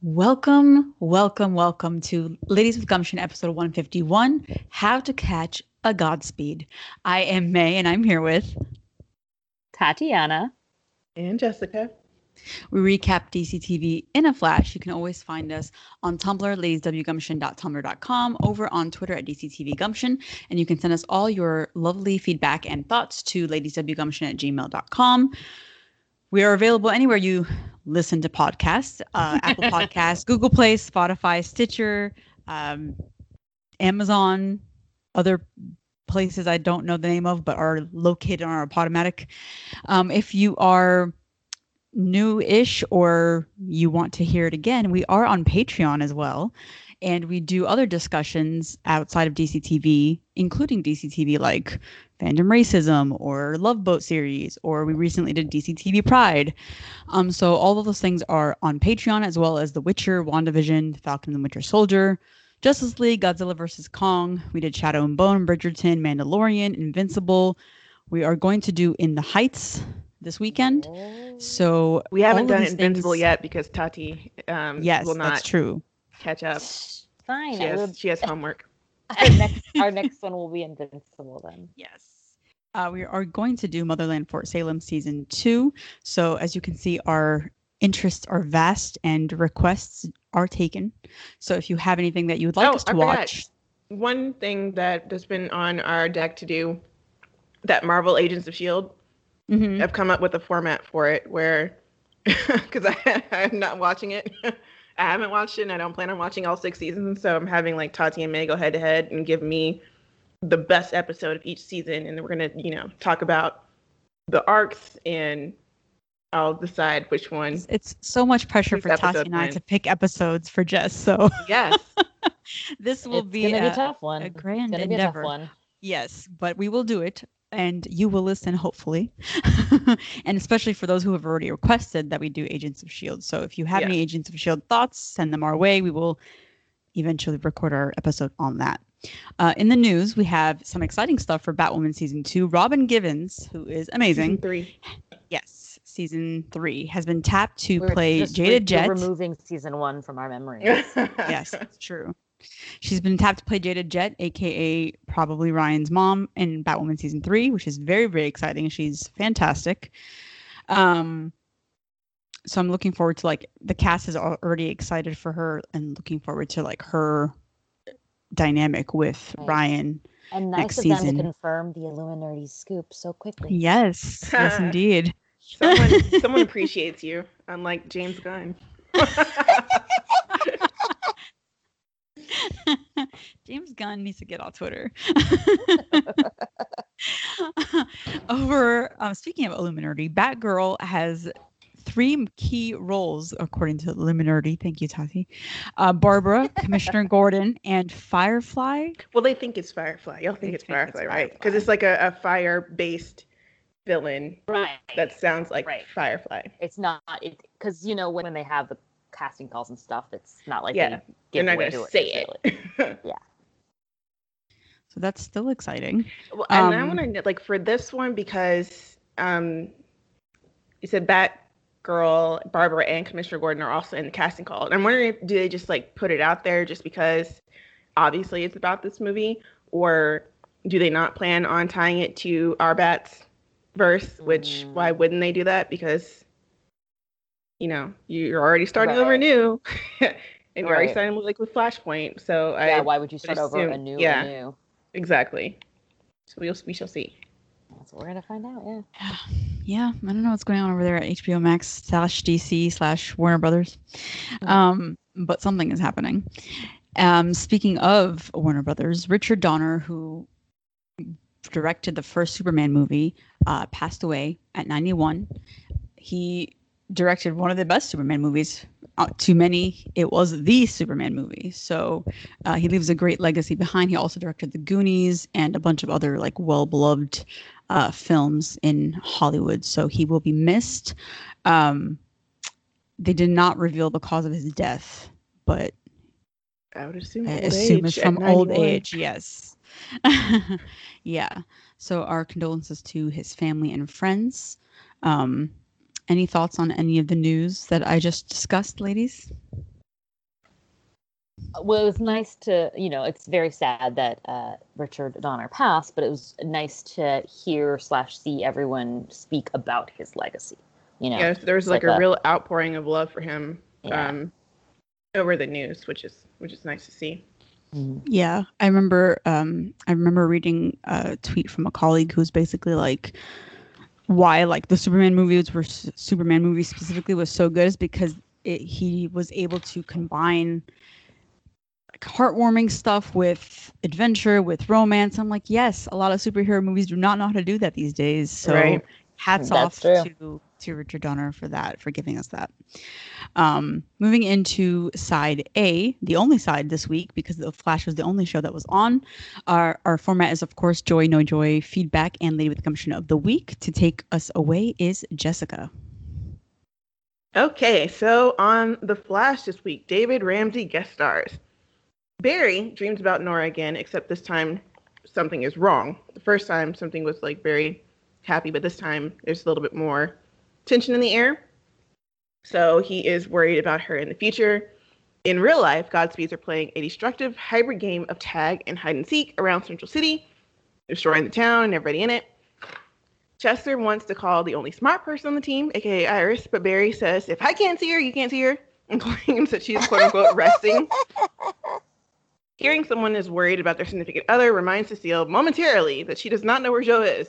Welcome, welcome, welcome to Ladies with Gumption episode 151 How to Catch a Godspeed. I am May and I'm here with Tatiana and Jessica. We recap DCTV in a flash. You can always find us on Tumblr, ladieswgumption.tumblr.com, over on Twitter at DCTVGumption, and you can send us all your lovely feedback and thoughts to ladieswgumption at gmail.com. We are available anywhere you listen to podcasts uh, Apple Podcasts, Google Play, Spotify, Stitcher, um, Amazon, other places I don't know the name of, but are located on our Podomatic. Um, if you are new-ish or you want to hear it again, we are on Patreon as well. And we do other discussions outside of DCTV, including DCTV like fandom racism or love boat series, or we recently did DCTV Pride. Um, so all of those things are on Patreon as well as The Witcher, WandaVision, Falcon and the Winter Soldier, Justice League, Godzilla vs. Kong. We did Shadow and Bone, Bridgerton, Mandalorian, Invincible. We are going to do In the Heights this weekend. So we haven't done Invincible things... yet because Tati um, yes, will not that's true. catch up. Fine. She has, she has homework. Our next, our next one will be Invincible then. Yes. Uh, we are going to do Motherland Fort Salem season two. So as you can see, our interests are vast and requests are taken. So if you have anything that you would like oh, us to I watch, forgot. one thing that has been on our deck to do, that Marvel Agents of Shield, mm-hmm. I've come up with a format for it where, because I'm not watching it. I haven't watched it and I don't plan on watching all six seasons. So I'm having like Tati and May go head to head and give me the best episode of each season. And then we're going to, you know, talk about the arcs and I'll decide which one. It's, it's so much pressure for Tati and I to pick episodes for Jess. So yes, this will it's be, gonna a, be a tough one. A grand it's endeavor. Be a tough one. Yes, but we will do it and you will listen hopefully and especially for those who have already requested that we do agents of shield so if you have yeah. any agents of shield thoughts send them our way we will eventually record our episode on that uh, in the news we have some exciting stuff for batwoman season two. Robin givens who is amazing. Season three. Yes season three has been tapped to we're play jada re- jet removing season one from our memory. Yes it's true. She's been tapped to play Jada Jet, aka probably Ryan's mom, in Batwoman season three, which is very, very exciting. She's fantastic. Um, so I'm looking forward to like the cast is already excited for her and looking forward to like her dynamic with right. Ryan. And nice next of season. them to confirm the Illuminerdi scoop so quickly. Yes, yes, indeed. Someone, someone appreciates you, unlike James Gunn. James Gunn needs to get on Twitter. Over um, speaking of Illuminerdi, Batgirl has three key roles according to Illuminerdi. Thank you, Tati. Uh, Barbara, Commissioner Gordon, and Firefly. Well, they think it's Firefly. Y'all think, think it's Firefly, it's right? Because it's like a, a fire-based villain, right? That sounds like right. Firefly. It's not it because you know when when they have the casting calls and stuff. It's not like yeah, they are not going to say it. yeah. So that's still exciting. Well, and um, I want to like for this one because um, you said Batgirl, Barbara, and Commissioner Gordon are also in the casting call. And I'm wondering if do they just like put it out there just because obviously it's about this movie, or do they not plan on tying it to our Bats verse? Which mm. why wouldn't they do that? Because you know, you're already starting right. over new. and you're right. already starting like with Flashpoint. So yeah, I why would you start over a new yeah, new? Exactly. So we'll we shall see. That's what we're gonna find out, yeah. Yeah, I don't know what's going on over there at HBO Max slash DC slash Warner Brothers. Mm-hmm. Um, but something is happening. Um, speaking of Warner Brothers, Richard Donner, who directed the first Superman movie, uh, passed away at 91. He directed one of the best Superman movies. Uh, to many, it was the Superman movie. So uh, he leaves a great legacy behind. He also directed The Goonies and a bunch of other like well beloved uh, films in Hollywood. So he will be missed. Um, they did not reveal the cause of his death, but I would assume, I assume it's from old age. Yes. yeah. So our condolences to his family and friends. Um, any thoughts on any of the news that I just discussed, ladies? well, it was nice to, you know, it's very sad that uh, Richard Donner passed, but it was nice to hear slash see everyone speak about his legacy. You know, Yes, there was like, like a, a- real outpouring of love for him Yeah. um, over the news, which is which is nice to see. Mhm. Yeah, I remember. Um, I remember reading a tweet from a colleague who's basically like, why like the Superman movies were Superman movies specifically was so good is because it, he was able to combine like heartwarming stuff with adventure with romance. I'm like, yes, a lot of superhero movies do not know how to do that these days. So Right. hats That's off true. to to Richard Donner for that for giving us that. Um, moving into side A, the only side this week because the Flash was the only show that was on. Our our format is of course Joy No Joy feedback and Lady with the Gumption of the week. To take us away is Jessica. Okay, so on The Flash this week, David Ramsey guest stars. Barry dreams about Nora again, except this time something is wrong. The first time something was like very happy, but this time there's a little bit more tension in the air. So he is worried about her in the future. In real life, Godspeeds are playing a destructive hybrid game of tag and hide and seek around Central City, destroying the town and everybody in it. Chester wants to call the only smart person on the team, aka Iris, but Barry says, if I can't see her, you can't see her, and claims that she's quote unquote resting. Hearing someone is worried about their significant other reminds Cecile momentarily that she does not know where Joe is.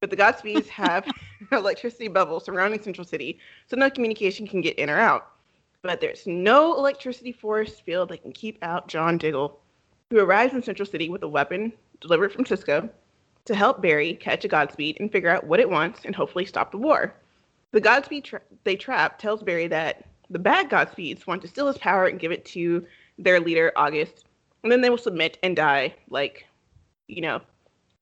But the Godspeeds have electricity bubble surrounding Central City, so no communication can get in or out. But there's no electricity force field that can keep out John Diggle, who arrives in Central City with a weapon delivered from Cisco to help Barry catch a Godspeed and figure out what it wants and hopefully stop the war. The Godspeed tra- they trap tells Barry that the bad Godspeeds want to steal his power and give it to their leader, August, and then they will submit and die like, you know,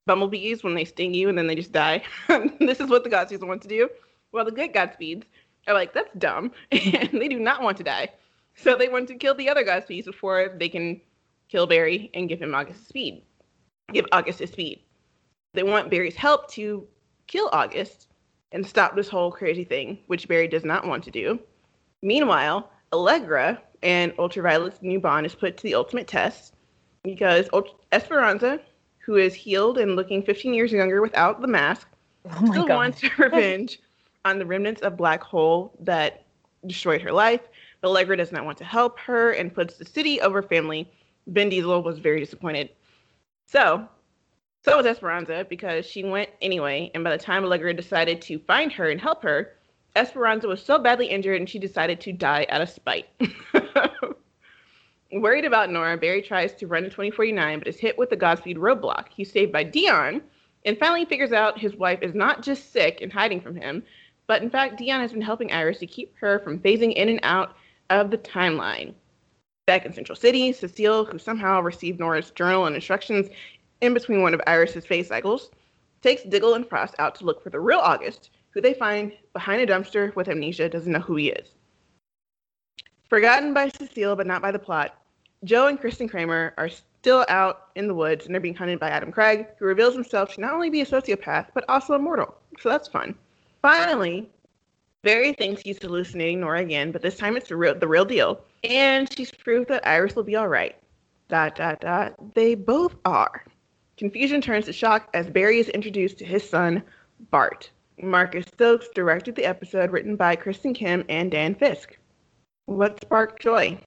bumblebees when they sting you and then they just die. this is what the Godspeeds want to do. Well, the good Godspeeds are like, that's dumb, and they do not want to die. So they want to kill the other Godspeeds before they can kill Barry and give him August's speed. Give August his speed. They want Barry's help to kill August and stop this whole crazy thing, which Barry does not want to do. Meanwhile, Allegra and Ultraviolet's new bond is put to the ultimate test because Esperanza, who is healed and looking 15 years younger without the mask, Oh my still god. wants revenge on the remnants of Black Hole that destroyed her life. But Allegra does not want to help her and puts the city over family. Vin Diesel was very disappointed. So, so was Esperanza because she went anyway. And by the time Allegra decided to find her and help her, Esperanza was so badly injured and she decided to die out of spite. Worried about Nora, Barry tries to run to 2049 but is hit with the Godspeed roadblock. He's saved by Dion and finally figures out his wife is not just sick and hiding from him, but in fact, Dion has been helping Iris to keep her from phasing in and out of the timeline. Back in Central City, Cecile, who somehow received Nora's journal and instructions in between one of Iris's phase cycles, takes Diggle and Frost out to look for the real August, who they find behind a dumpster with amnesia, doesn't know who he is. Forgotten by Cecile, but not by the plot, Joe and Kristen Kramer are still out in the woods and they're being hunted by Adam Craig, who reveals himself to not only be a sociopath, but also immortal. So that's fun. Finally, Barry thinks he's hallucinating Nora again, but this time it's the real, the real deal. And she's proved that Iris will be all right. Dot, dot, dot. They both are. Confusion turns to shock as Barry is introduced to his son, Bart. Marcus Stokes directed the episode written by Kristen Kim and Dan Fisk. What sparked joy?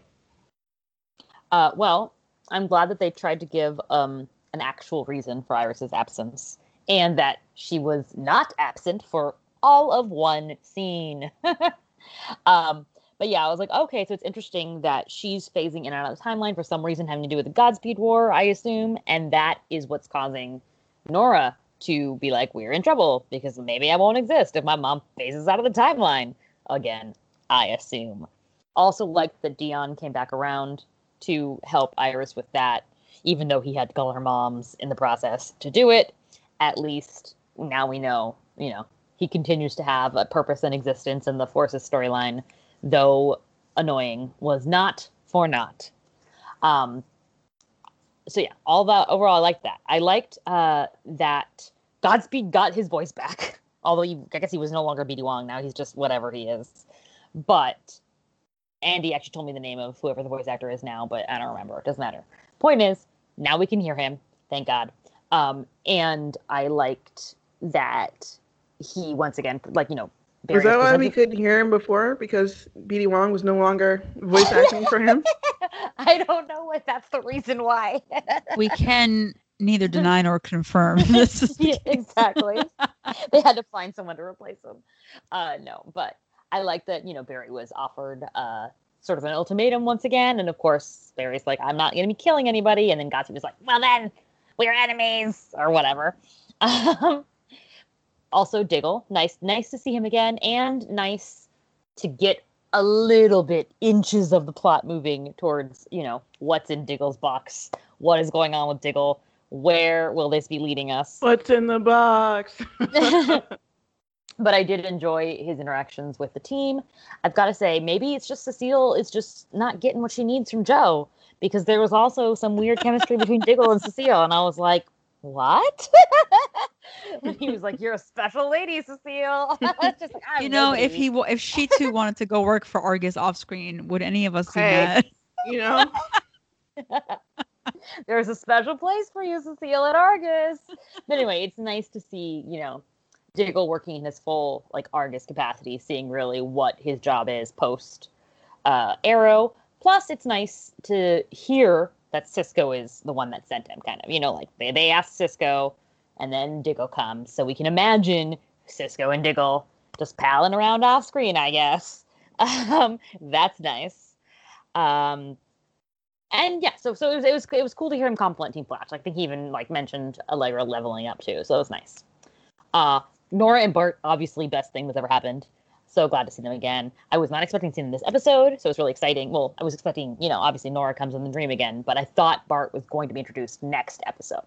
Uh, well, I'm glad that they tried to give um, an actual reason for Iris's absence, and that she was not absent for all of one scene. um, but yeah, I was like, okay, so it's interesting that she's phasing in and out of the timeline for some reason having to do with the Godspeed War, I assume, and that is what's causing Nora to be like, we're in trouble because maybe I won't exist if my mom phases out of the timeline again. I assume. Also, liked that Dion came back around to help Iris with that, even though he had to call her moms in the process to do it. At least now we know, you know, he continues to have a purpose and existence in the Forces storyline, though annoying was not for naught. Um, so yeah, all that overall, I liked that. I liked uh, that Godspeed got his voice back, although he, I guess he was no longer BD Wong now. He's just whatever he is. But Andy actually told me the name of whoever the voice actor is now, but I don't remember. It doesn't matter. Point is, now we can hear him. Thank God. Um, and I liked that he once again, like you know, was that why we couldn't hear him before? Because BD Wong was no longer voice acting for him? I don't know if that's the reason why. we can neither deny nor confirm. This is yeah, exactly. they had to find someone to replace him. Uh, no, but I like that, you know, Barry was offered uh, sort of an ultimatum once again. And of course, Barry's like, I'm not going to be killing anybody. And then Godspeed was like, well, then we're enemies or whatever. Um, also Diggle, nice, nice to see him again, and nice to get a little bit inches of the plot moving towards, you know, what's in Diggle's box, what is going on with Diggle, where will this be leading us? What's in the box? but I did enjoy his interactions with the team. I've got to say, maybe it's just Cecile is just not getting what she needs from Joe because there was also some weird chemistry between Diggle and Cecile, and I was like, what? when he was like, "You're a special lady, Cecile." like, you know, if he if she too wanted to go work for Argus off screen, would any of us hey, do that? You know. There's a special place for you, Cecile, at Argus. But anyway, it's nice to see, you know, Diggle working in his full like Argus capacity, seeing really what his job is post uh, Arrow. Plus, it's nice to hear that Cisco is the one that sent him, kind of. You know, like they, they asked Cisco, and then Diggle comes. So we can imagine Cisco and Diggle just palling around off screen, I guess. Um, that's nice. Um, and yeah, so so it was, it was it was cool to hear him compliment Team Flash. I think he even like mentioned Allegra leveling up too, so it was nice. Uh, Nora and Bart, obviously, best thing that's ever happened. So glad to see them again. I was not expecting to see them this episode, so it's really exciting. Well, I was expecting, you know, obviously Nora comes in the dream again, but I thought Bart was going to be introduced next episode.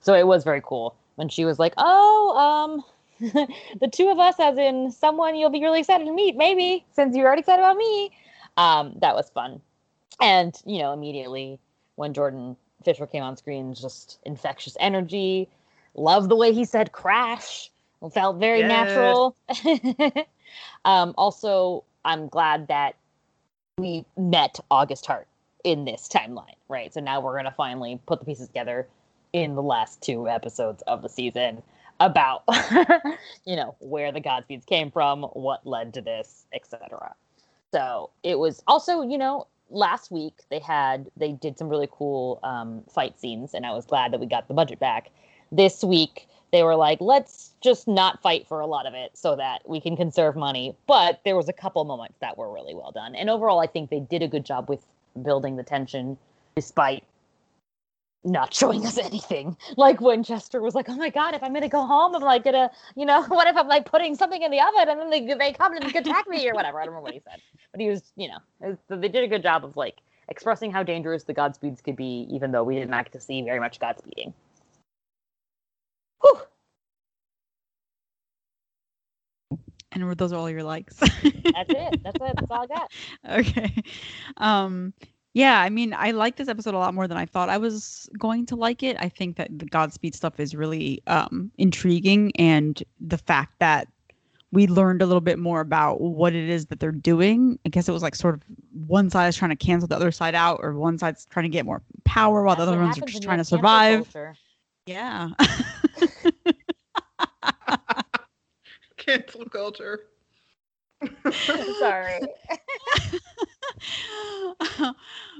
So it was very cool when she was like, "Oh, um, the two of us, as in someone you'll be really excited to meet, maybe since you're already excited about me." Um, that was fun, and you know, immediately when Jordan Fisher came on screen, just infectious energy. Love the way he said "crash." Felt very yes. natural. Um, also, I'm glad that we met August Hart in this timeline, right? So now we're going to finally put the pieces together in the last two episodes of the season about you know where the godspeeds came from what led to this etc so it was also you know last week they had they did some really cool um, fight scenes and i was glad that we got the budget back this week they were like, let's just not fight for a lot of it so that we can conserve money. But there was a couple moments that were really well done. And overall, I think they did a good job with building the tension despite not showing us anything. Like when Chester was like, "Oh my god, if I'm gonna go home, I'm like gonna, you know, what if I'm like putting something in the oven and then they they come and attack me or whatever." I don't remember what he said, but he was, you know, was, they did a good job of like expressing how dangerous the Godspeeds could be, even though we did not get to see very much Godspeeding. Whew. And those are all your likes. that's it. That's it. That's all I got. Okay. Um, yeah, I mean, I like this episode a lot more than I thought I was going to like it. I think that the Godspeed stuff is really um, intriguing, and the fact that we learned a little bit more about what it is that they're doing. I guess it was like sort of one side is trying to cancel the other side out, or one side's trying to get more power while That's the other ones are just trying to survive. Yeah. Cancel culture. Sorry.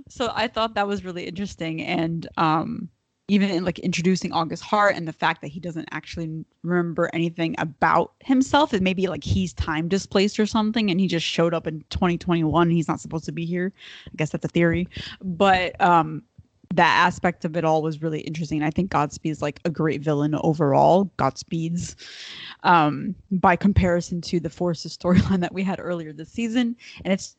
so I thought that was really interesting and um even in like introducing August Hart and the fact that he doesn't actually remember anything about himself, it maybe like he's time displaced or something, and he just showed up in 2021. He's not supposed to be here. I guess that's a theory, but um, that aspect of it all was really interesting. I think Godspeed's like a great villain overall. Godspeed's um, by comparison to the Forces storyline that we had earlier this season, and it's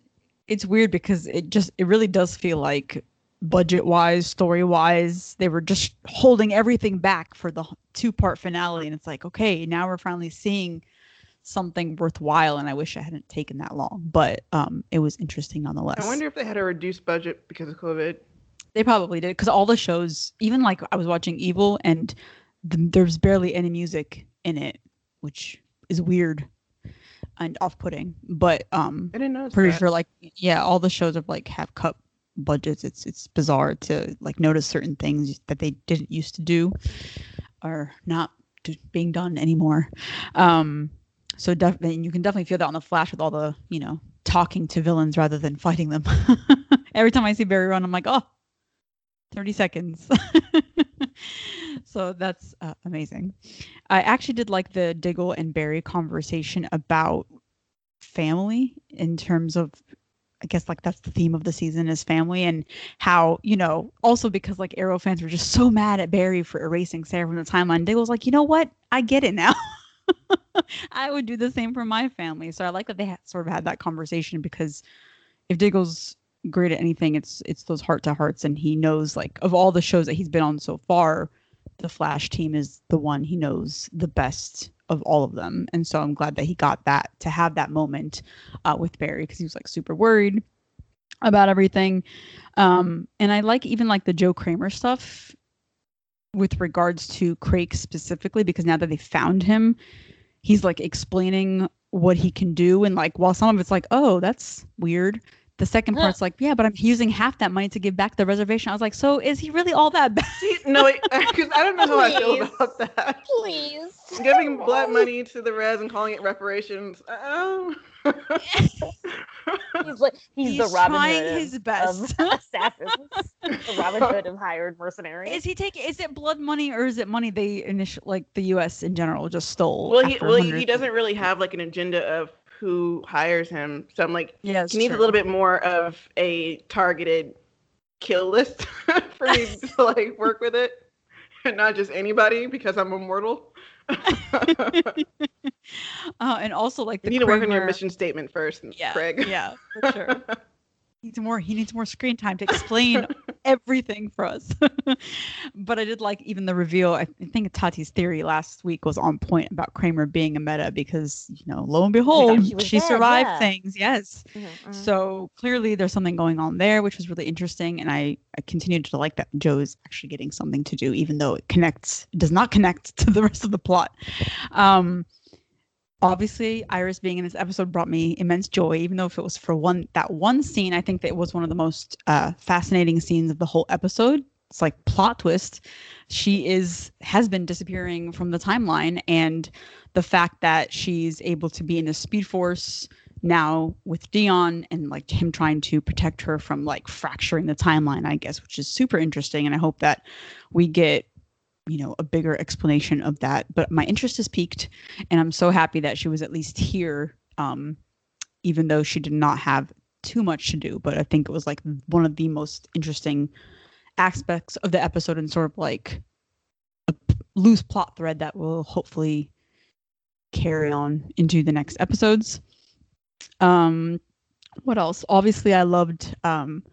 it's weird because it just it really does feel like budget wise, story wise, they were just holding everything back for the two part finale, and it's like okay, now we're finally seeing something worthwhile and i wish i hadn't taken that long but um it was interesting nonetheless i wonder if they had a reduced budget because of covid they probably did because all the shows, even like I was watching Evil, and the, there's barely any music in it, which is weird. and off-putting. But um, I didn't know. pretty that. sure like yeah, all the shows have like have cut budgets. It's it's bizarre to like notice certain things that they didn't used to do are not being done anymore. Um, so definitely you can definitely feel that on the Flash with all the you know talking to villains rather than fighting them. Every time I see Barry run, I'm like, oh, 30 seconds. so that's uh, amazing. I actually did like the Diggle and Barry conversation about family in terms of I guess like that's the theme of the season is family and how, you know, also because like Arrow fans were just so mad at Barry for erasing Sara from the timeline. Diggle's like, you know what? I get it now. I would do the same for my family. So I like that they sort of had that conversation because if Diggle's great at anything, it's it's those heart to hearts, and he knows like of all the shows that he's been on so far, the Flash team is the one he knows the best of all of them, and so I'm glad that he got that to have that moment uh, with Barry because he was like super worried about everything, um, and I like even like the Joe Kramer stuff with regards to Crake specifically because now that they found him, he's like explaining what he can do. And like while some of it's like oh that's weird the second part's like yeah but i'm using half that money to give back the reservation i was like so is he really all that bad See, no, because I don't know how I feel about that. Please. Giving blood money to the res and calling it reparations. Um, He's like he's, the Robin trying Hood his of, best assassins. the Robin Hood of hired mercenaries. is he taking is it blood money or is it money they initial like the us in general just stole well, he well he, he doesn't really have like an agenda of who hires him. So I'm like, yeah it's he needs a little bit more of a targeted kill list for me to like work with it, and not just anybody because I'm immortal. uh, and also like the you need to work on your mission statement first, yeah Craig. yeah for sure needs more he needs more screen time to explain everything for us but i did like even the reveal i think tati's theory last week was on point about kramer being a meta because you know lo and behold she she, dead, survived yeah. things yes Mhm, mhm. so clearly there's something going on there which was really interesting and i i continued to like that joe is actually getting something to do even though it connects it does not connect to the rest of the plot um obviously iris being in this episode brought me immense joy even though if it was for one that one scene i think that it was one of the most uh fascinating scenes of the whole episode it's like plot twist she is has been disappearing from the timeline and the fact that she's able to be in the speed force now with Dion and like him trying to protect her from like fracturing the timeline, I guess, which is super interesting. And I hope that we get, you know, a bigger explanation of that. But my interest is peaked, and I'm so happy that she was at least here, um, even though she did not have too much to do. But I think it was like one of the most interesting aspects of the episode and sort of like a p- loose plot thread that will hopefully carry on into the next episodes. Um, what else? Obviously, I loved um,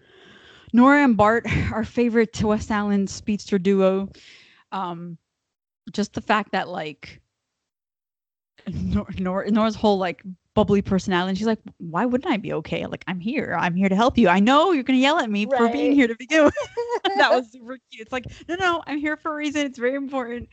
Nora and Bart, our favorite West-Allen speedster duo. Um, just the fact that like Nor- Nor- Nora's whole like bubbly personality, and she's like, "Why wouldn't I be okay? Like, I'm here. I'm here to help you. I know you're gonna yell at me for being here to begin with." that was super cute. It's like, no, no, I'm here for a reason. It's very important.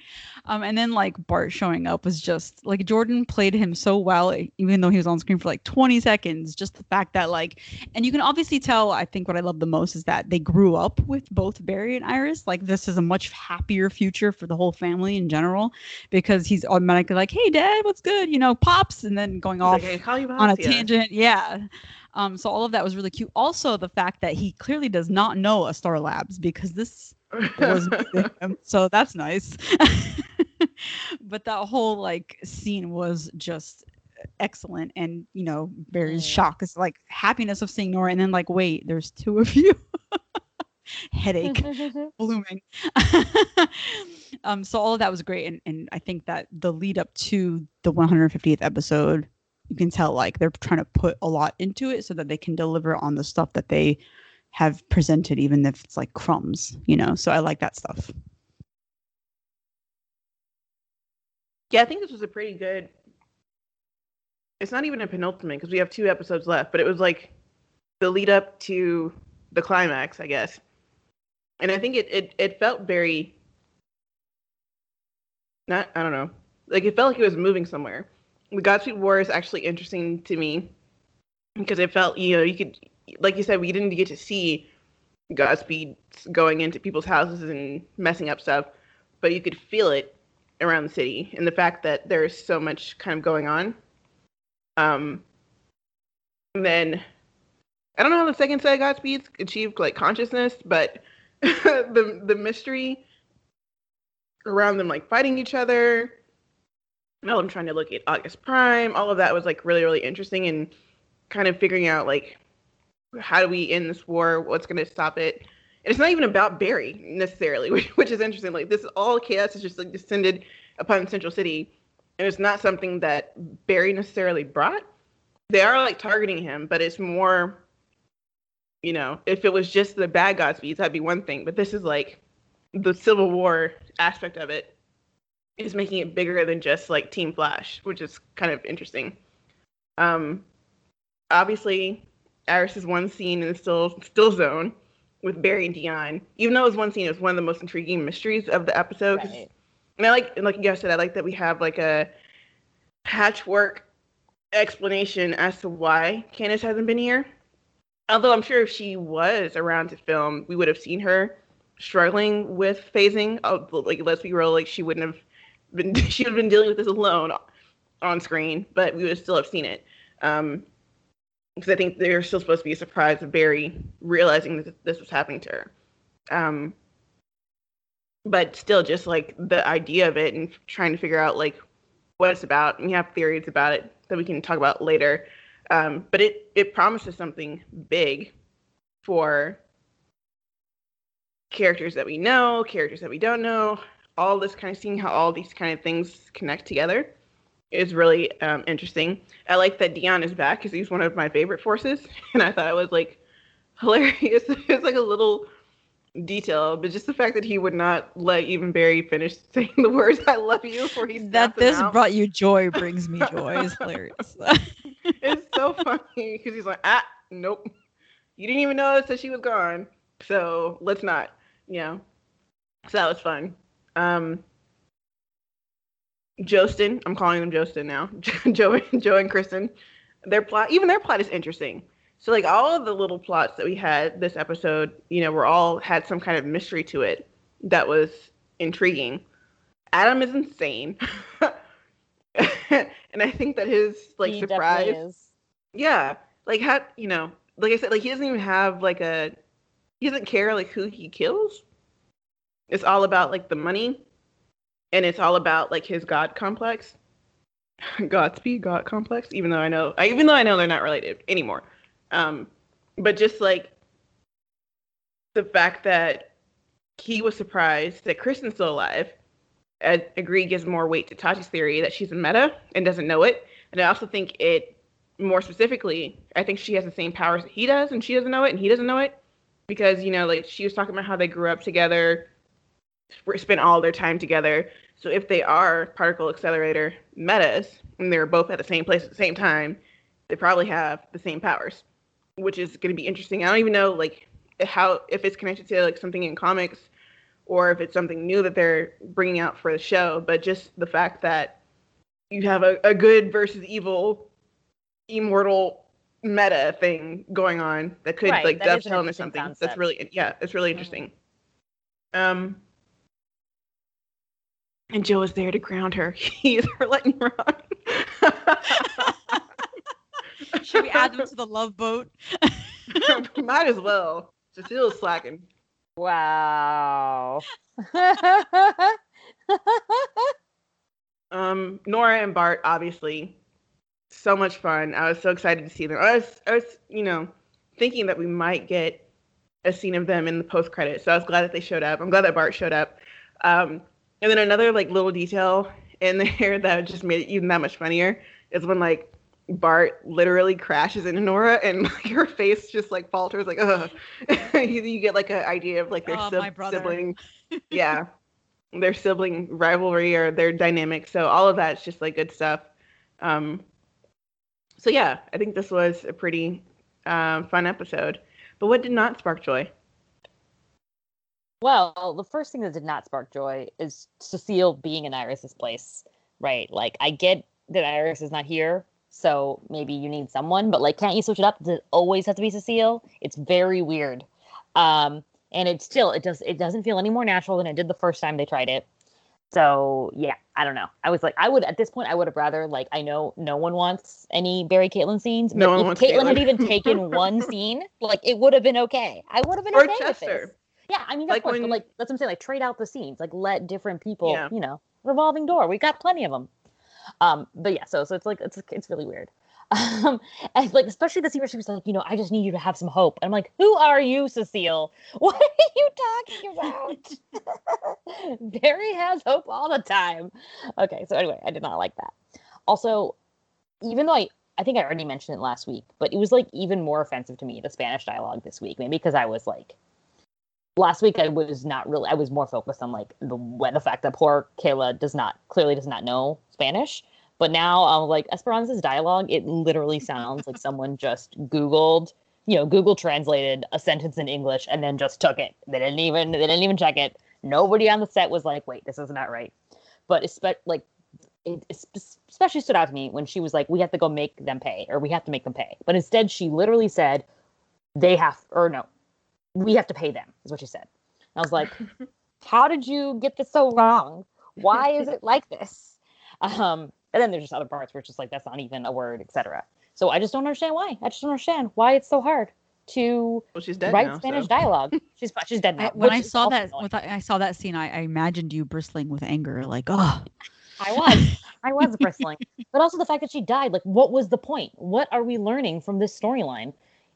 Um, and then like Bart showing up was just like Jordan played him so well, even though he was on screen for like 20 seconds. Just the fact that like, and you can obviously tell. I think what I love the most is that they grew up with both Barry and Iris. Like this is a much happier future for the whole family in general, because he's automatically like, "Hey, Dad, what's good?" You know, pops, and then going off Like, hey, call you on a tangent. Yeah. Um, so all of that was really cute. Also, the fact that he clearly does not know a Star Labs because this was him, so that's nice. but that whole like scene was just excellent, and you know, Barry's Mm. shock is like happiness of seeing Nora, and then like, wait, there's two of you. Headache blooming. um, so all of that was great, and and I think that the lead up to the 150th episode, you can tell like they're trying to put a lot into it so that they can deliver on the stuff that they have presented, even if it's like crumbs, you know. So I like that stuff. Yeah, I think this was a pretty good. It's not even a penultimate because we have two episodes left, but it was like the lead up to the climax, I guess. And I think it it, it felt very. Not I don't know, like it felt like it was moving somewhere, the Godspeed War is actually interesting to me because it felt you know you could like you said we didn't get to see Godspeed going into people's houses and messing up stuff, but you could feel it around the city and the fact that there's so much kind of going on. Um, and then I don't know how the second set of Godspeeds achieved like consciousness, but the the mystery around them like fighting each other. Now I'm trying to look at August Prime. All of that was like really really interesting and kind of figuring out like how do we end this war? What's going to stop it? And it's not even about Barry necessarily, which, which is interesting. Like this is all chaos is just like descended upon Central City, and it's not something that Barry necessarily brought. They are like targeting him, but it's more, you know, if it was just the bad Godspeeds, that'd be one thing. But this is like the Civil War aspect of it is making it bigger than just like Team Flash, which is kind of interesting. Um, obviously, Iris's one scene in the still still zone with Barry and Dion. Even though it was one scene, it was one of the most intriguing mysteries of the episode. Right. And I like, and like you guys said, I like that we have like a patchwork explanation as to why Candice hasn't been here. Although I'm sure if she was around to film, we would have seen her struggling with phasing. Oh, like let's be real, like she wouldn't have been she would have been dealing with this alone on screen, but we would still have seen it. Um, because I think there's still supposed to be a surprise of Barry realizing that this was happening to her. Um, but still, just like the idea of it and trying to figure out like what it's about. And we have theories about it that we can talk about later. Um, but it it promises something big for characters that we know, characters that we don't know, all this kind of seeing how all these kind of things connect together is really um, interesting. I like that Dion is back because he's one of my favorite forces, and I thought it was like hilarious. it's like a little detail, but just the fact that he would not let even Barry finish saying the words "I love you" before he that this out. brought you joy brings me joy is hilarious. it's so funny because he's like, ah, nope, you didn't even notice that she was gone, so let's not, you know. So that was fun. Um, Joestin, I'm calling them Jostin now. Joe, Joe and Kristen, their plot, even their plot is interesting. So like all of the little plots that we had this episode, you know, were all had some kind of mystery to it that was intriguing. Adam is insane. and I think that his like He surprise is. yeah, like how you know, like I said, like he doesn't even have like a he doesn't care like who he kills. It's all about like the money, and it's all about like his god complex. Godspeed God complex, even though I know, I, even though I know they're not related anymore. Um, but just like the fact that he was surprised that Kristen's still alive, I agree gives more weight to Tati's theory that she's a meta and doesn't know it. And I also think it more specifically, I think she has the same powers that he does, and she doesn't know it, and he doesn't know it, because you know, like she was talking about how they grew up together, sp- spent all their time together. So if they are particle accelerator metas, and they're both at the same place at the same time, they probably have the same powers, which is going to be interesting. I don't even know like how if it's connected to like something in comics or if it's something new that they're bringing out for the show, but just the fact that you have a, a good versus evil immortal meta thing going on that could Right, like that is an dovetail into something that's really yeah it's really Mhm. interesting um and joe is there to ground her he's her lightning rod Should we add them to the love boat? might as well cecile's slacking Wow. Um, Nora and Bart, obviously, so much fun. I was so excited to see them. I was, I was, you know, thinking that we might get a scene of them in the post credits. So I was glad that they showed up. I'm glad that Bart showed up. Um, and then another like little detail in there that just made it even that much funnier is when like Bart literally crashes into Nora and like her face just like falters like ugh. you, get like an idea of like their Oh, brother. sibling. yeah their sibling rivalry or their dynamic. So all of that's just like good stuff. Um, so yeah, I think this was a pretty um, fun episode. But what did not spark joy? Well, the first thing that did not spark joy is Cecile being in Iris's place, right? Like, I get that Iris is not here, so maybe you need someone. But like, can't you switch it up? Does it always have to be Cecile? It's very weird. Um, and it still it does it doesn't feel any more natural than it did the first time they tried it. So yeah, I don't know. I was like, I would at this point, I would have rather like I know no one wants any Barry Caitlin scenes, No but one if wants Caitlin had even taken one scene, like it would have been okay. I would have been Or okay with this. Yeah, I mean, of Like course, when- but like that's what I'm saying. Like trade out the scenes, like let different people, Yeah. you know, revolving door. We got plenty of them. Um, but yeah, so so it's like it's it's really weird. Um, and like especially the scene where she was like, you know, I just need you to have some hope. And I'm like, who are you, Cecile? What are you talking about? Barry has hope all the time. Okay, so anyway, I did not like that. Also, even though I I think I already mentioned it last week, but it was like even more offensive to me the Spanish dialogue this week. Maybe because I was like last week I was not really I was more focused on like the the fact that poor Kayla does not clearly does not know Spanish. But now I'm like Esperanza's dialogue, it literally sounds like someone just Googled, you know, Google translated a sentence in English and then just took it. They didn't even they didn't even check it. Nobody on the set was like, wait, this is not right. But espe- like it especially stood out to me when she was like, we have to go make them pay or we have to make them pay. But instead she literally said they have or no, we have to pay them, is what she said. And I was like, how did you get this so wrong? Why is it like this? Um, and then there's just other parts where it's just like that's not even a word, etc. So I just don't understand why. I just don't understand why it's so hard to Well, she's dead write now, Spanish so. dialogue. She's she's dead now. I, when I saw that, annoying. with I saw that scene, I, I imagined you bristling with anger, like, oh, I was. I was bristling. But also the fact that she died, like, what was the point? What are we learning from this storyline?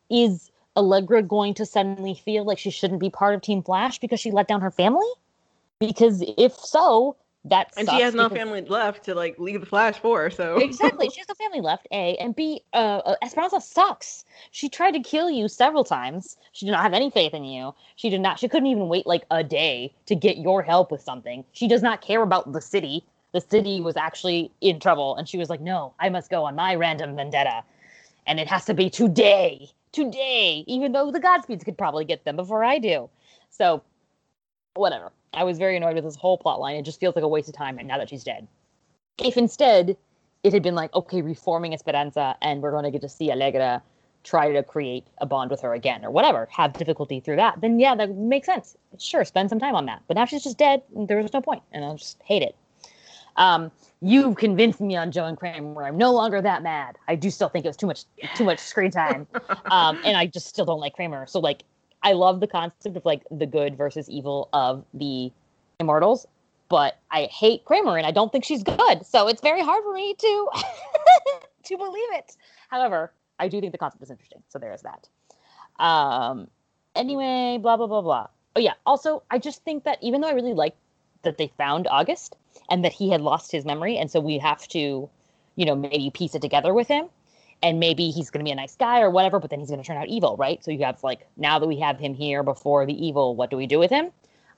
Is Allegra going to suddenly feel like she shouldn't be part of Team Flash because she let down her family? Because if so, that And she has no family left to like leave the Flash for. So exactly. She has no family left. A and B. Uh, uh, Esperanza sucks. She tried to kill you several times. She did not have any faith in you. She did not. She couldn't even wait like a day to get your help with something. She does not care about the city. The city was actually in trouble, and she was like, "No, I must go on my random vendetta, and it has to be today, today." Even though the Godspeeds could probably get them before I do. So, whatever. I was very annoyed with this whole plot line. It just feels like a waste of time And now that she's dead. If instead it had been like, okay, reforming Esperanza, and we're going to get to see Allegra try to create a bond with her again, or whatever, have difficulty through that, then yeah, that makes sense. Sure, spend some time on that. But now she's just dead, and there was no point, and I just hate it. Um, you convinced me on Joe and Kramer. I'm no longer that mad. I do still think it was too much, too much screen time, um, and I just still don't like Kramer. So like, I love the concept of like the good versus evil of the Immortals, but I hate Kramer and I don't think she's good. So it's very hard for me to to believe it. However, I do think the concept is interesting. So there is that. Um anyway, blah blah blah blah. Oh yeah, also I just think that even though I really like that they found August and that he had lost his memory and so we have to, you know, maybe piece it together with him and maybe he's going to be a nice guy or whatever, but then he's going to turn out evil, right? So you have like now that we have him here before the evil, what do we do with him?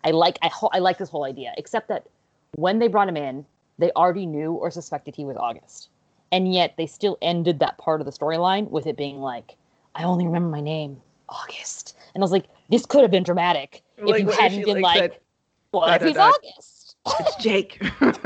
I like I, ho- I like this whole idea, except that when they brought him in, they already knew or suspected he was August, and yet they still ended that part of the storyline with it being like, I only remember my name, August, and I was like, this could have been dramatic if Like, you hadn't been like, like, what if he's. August? it's Jake. Right.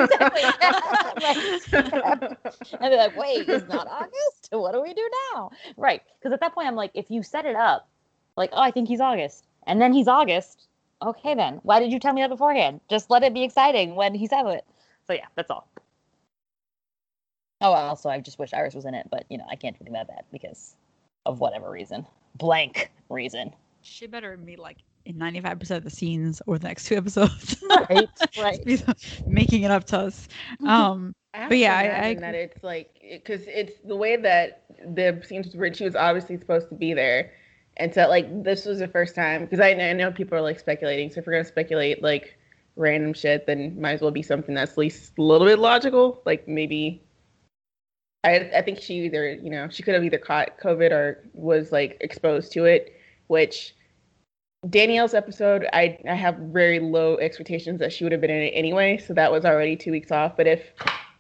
and they're like, wait, it's not August? What do we do now? Right. Because at that point, I'm like, if you set it up, like, oh, I think he's August, and then he's August, okay, then why did you tell me that beforehand? Just let it be exciting when he says it. So, yeah, that's all. Oh, also, I just wish Iris was in it, but, you know, I can't do anything about that because of whatever reason. Blank reason. she better be like in 95% of the scenes or the next two episodes. Right, right. Making it up to us. Um, I But yeah, I- imagine I that it's like because it's the way that the scenes was written. She was obviously supposed to be there, and so like this was the first time because I, I know people are like speculating. So if we're gonna speculate like random shit, then might as well be something that's at least a little bit logical. Like maybe I I think she either you know she could have either caught COVID or was like exposed to it, which. Danielle's episode, I I have very low expectations that she would have been in it anyway, so that was already two weeks off. But if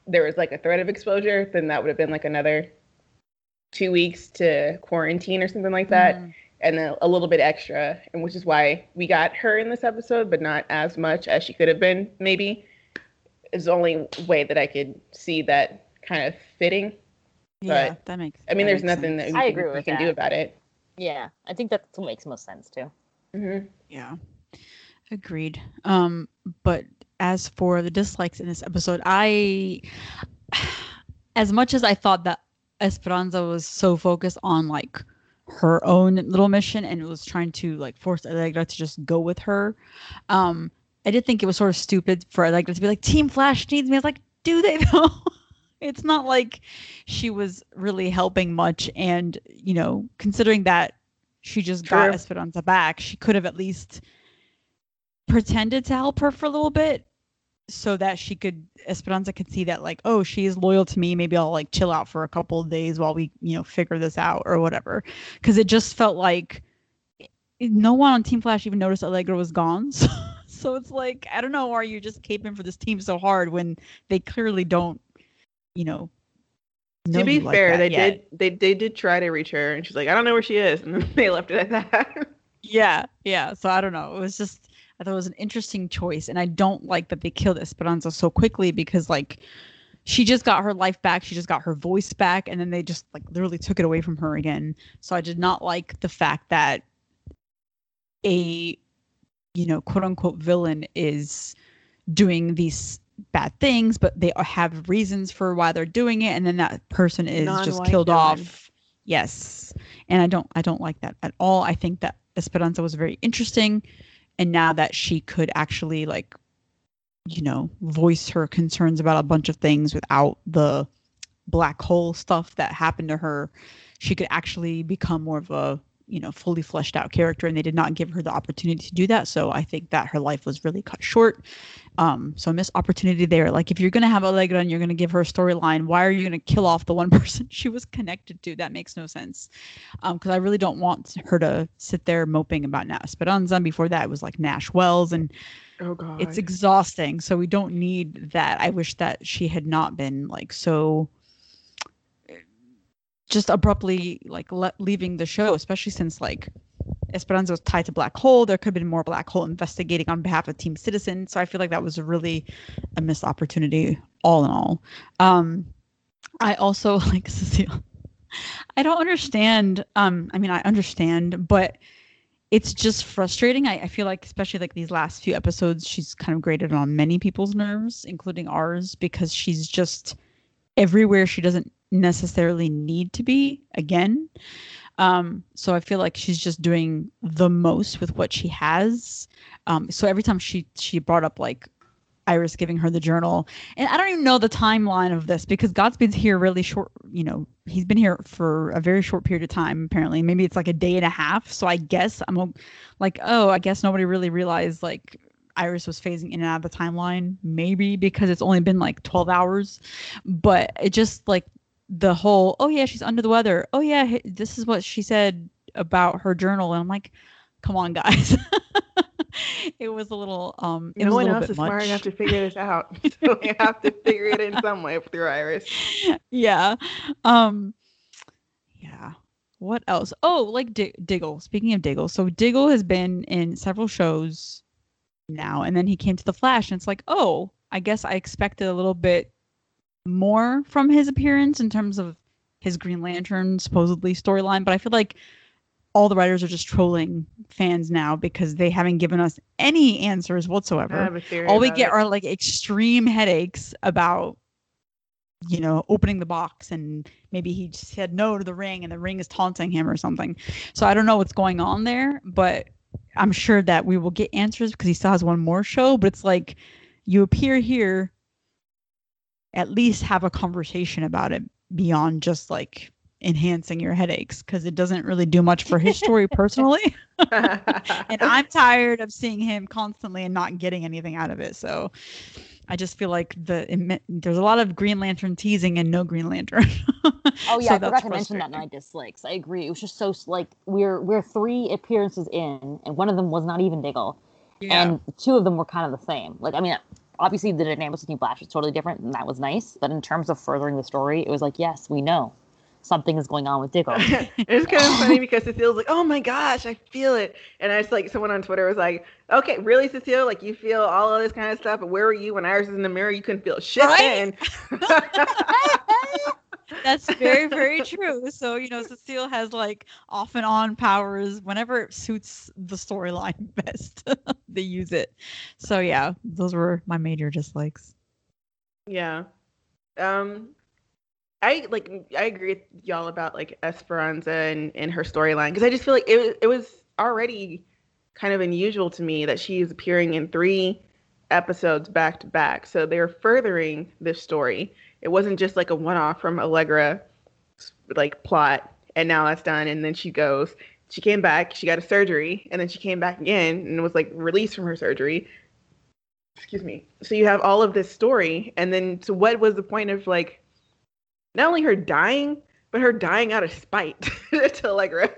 there was like a threat of exposure, then that would have been like another two weeks to quarantine or something like that, mhm. and then a little bit extra, and which is why we got her in this episode, but not as much as she could have been. Maybe is the only way that I could see that kind of fitting. Yeah, But, that makes. I mean, there's nothing sense. that we I can, agree we with can do about it. Yeah, I think that's what makes most sense too. Hmm Yeah. Agreed. Um, but as for the dislikes in this episode, I as much as I thought that Esperanza was so focused on like her own little mission and was trying to like force Allegra to just go with her, um, I did think it was sort of stupid for Allegra to be like, Team Flash needs me. I was like, do they though? it's not like she was really helping much and you know, considering that she just got True. Esperanza back, she could have at least pretended to help her for a little bit so that she could Esperanza could see that like oh she is loyal to me. Maybe I'll like chill out for a couple of days while we you know figure this out or whatever. Because it just felt like no one on Team Flash even noticed Allegra was gone. So, so it's like I don't know why you're just caping for this team so hard when they clearly don't you know To be like fair, they yet. did they they did try to reach her, and she's like, I don't know where she is, and then they left it at that. Yeah, yeah. So I don't know. It was just I thought it was an interesting choice, and I don't like that they killed Esperanza so quickly because like she just got her life back, she just got her voice back, and then they just like literally took it away from her again. So I did not like the fact that a you know quote unquote villain is doing these bad things, but they have reasons for why they're doing it, and then that person is just killed off. Yes, and I don't I don't like that at all. I think that Esperanza was very interesting, and now that she could actually like, you know, voice her concerns about a bunch of things without the black hole stuff that happened to her, she could actually become more of a you know fully fleshed out character. And they did not give her the opportunity to do that. So i think that her life was really cut short um so missed opportunity there. Like if you're to have allegra and you're to give her a storyline why are you to kill off the one person she was connected to? That makes no sense. Um because i really don't want her to sit there moping about Nat Esperanza before that it was like nash wells and Oh god. it's exhausting. So we don't need that. I wish that she had not been like so just abruptly like le- leaving the show especially since like esperanza was tied to black hole there could have been more black hole investigating on behalf of team citizen so i feel like that was really a missed opportunity all in all um i also like cecile i don't understand um i mean i understand but it's just frustrating. I, I feel like, especially like these last few episodes, she's kind of grated on many people's nerves, including ours, because she's just everywhere she doesn't necessarily need to be again. Um, so I feel like she's just doing the most with what she has. Um, so every time she she brought up like Iris giving her the journal, and I don't even know the timeline of this because Godspeed's here really short. You know, he's been here for a very short period of time. Apparently, maybe it's like a day and a half. So I guess I'm like, oh, I guess nobody really realized like Iris was phasing in and out of the timeline. Maybe because it's only been like 12 hours, but it just like the whole, oh yeah, she's under the weather. Oh yeah, this is what she said about her journal, and I'm like, come on, guys. it was a little um it no was a one else is much. smart enough to figure this out, so we have to figure it in some way through Iris. yeah. Um yeah. What else? Oh, like D- Diggle. Speaking of Diggle, so Diggle has been in several shows now, and then he came to the Flash, and it's like, oh, I guess I expected a little bit more from his appearance in terms of his Green Lantern supposedly storyline, but I feel like all the writers are just trolling fans now because they haven't given us any answers whatsoever have a theory. all we get it. are like extreme headaches about you know opening the box and maybe he said no to the ring and the ring is taunting him or something so i don't know what's going on there but i'm sure that we will get answers because he still has one more show but it's like you appear here at least have a conversation about it beyond just like enhancing your headaches because it doesn't really do much for his story personally and I'm tired of seeing him constantly and not getting anything out of it. So I just feel like the there's a lot of Green Lantern teasing and no Green Lantern. Oh yeah, So I forgot to mention that in my dislikes. I agree. It was just so like we're we're three appearances in, and one of them was not even Diggle, and two of them were kind of the same. Like I mean, obviously the dynamics between Flash was totally different, and that was nice. But in terms of furthering the story, it was like yes, we know, something is going on with Diggle. it's kind of funny because Cecile's like, "Oh my gosh, I feel it," and I just like someone on Twitter was like, "Okay, really, Cecile? Like you feel all of this kind of stuff, but where were you when Iris was in the mirror? You couldn't feel shit Right? then." That's very, very true. So, you know, Cecile has like off and on powers whenever it suits the storyline best. they use it. So, yeah, those were my major dislikes. Yeah. Um I like I agree with y'all about like Esperanza and, and her storyline because I just feel like it it was already kind of unusual to me that she is appearing in three episodes back to back. So they're furthering this story. It wasn't just like a one off from Allegra like plot and now that's done and then she goes. She came back, she got a surgery, and then she came back again and was like released from her surgery excuse me. So you have all of this story, and then so what was the point of like not only her dying, but her dying out of spite to Allegra?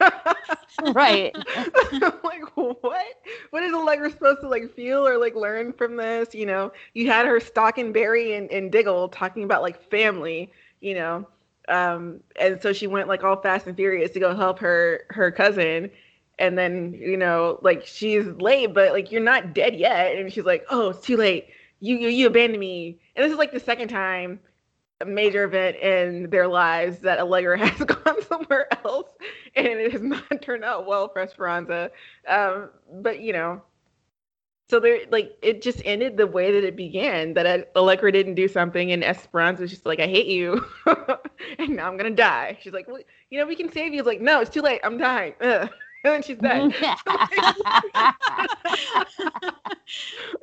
right. like what? What is Allegra supposed to like feel or like learn from this? You know, you had her stalking Barry and, and Diggle talking about like family, you know. Um, and so she went like all fast and furious to go help her her cousin and then you know like she's late but like you're not dead yet and she's like oh it's too late you you, you abandoned me and this is like the second time major event in their lives that Allegra has gone somewhere else and it has not turned out well for Esperanza. Um but you know so there like it just ended the way that it began that Allegra didn't do something and Esperanza was just like I hate you and now I'm gonna die. She's like well, you know we can save you. It's like no it's too late. I'm dying and then she's dead.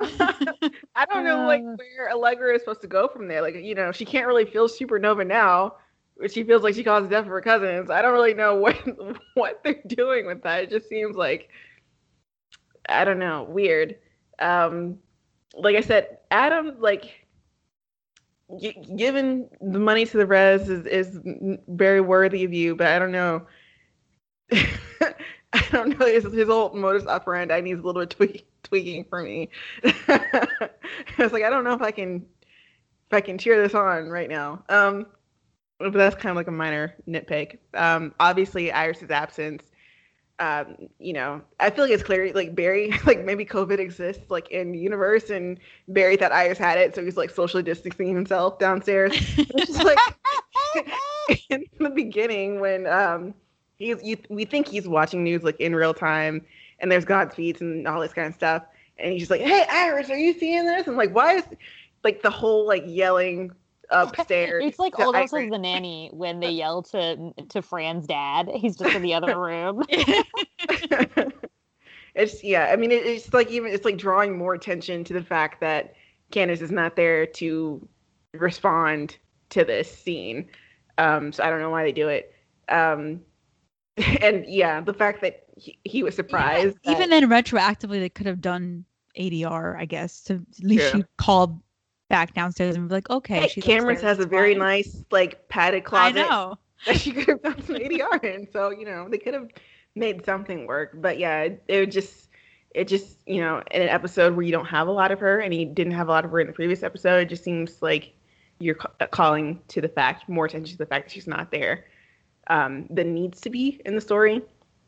I don't know like Uh. where Allegra is supposed to go from there. Like, you know, she can't really feel supernova now, but she feels like she caused death of her cousins. I don't really know what what they're doing with that. It just seems like I don't know, weird. Um like I said, Adam like g- giving the money to the res is, is very worthy of you, but I don't know. I don't know his his whole modus operandi needs a little bit tweak, tweaking for me. I was like, I don't know if I can if I can cheer this on right now. Um, but that's kind of like a minor nitpick. Um, obviously Iris's absence. Um, you know, I feel like it's clear like Barry, like maybe COVID exists like in the universe, and Barry thought Iris had it, so he's like socially distancing himself downstairs. It's like in the beginning when um he's you, we think he's watching news like in real time and there's Godspeeds and all this kind of stuff and he's just like hey Iris are you seeing this and like why is like the whole like yelling upstairs It's like Iris. as the nanny when they yell to to Fran's dad. He's just in the other room. it's yeah i mean it, it's like even it's like drawing more attention to the fact that candice is not there to respond to this scene um so i don't know why they do it um and yeah the fact that he, he was surprised that- Even then, retroactively, they could have done ADR, I guess, to at least True. she called back downstairs and be like, okay, hey, cameras has a very fine. nice like padded closet. I know. that she could have done some ADR in. So you know they could have made something work. But yeah, it, it would just it just you know in an episode where you don't have a lot of her and he didn't have a lot of her in the previous episode, it just seems like you're ca- uh, calling to the fact more attention to the fact that she's not there um, than needs to be in the story.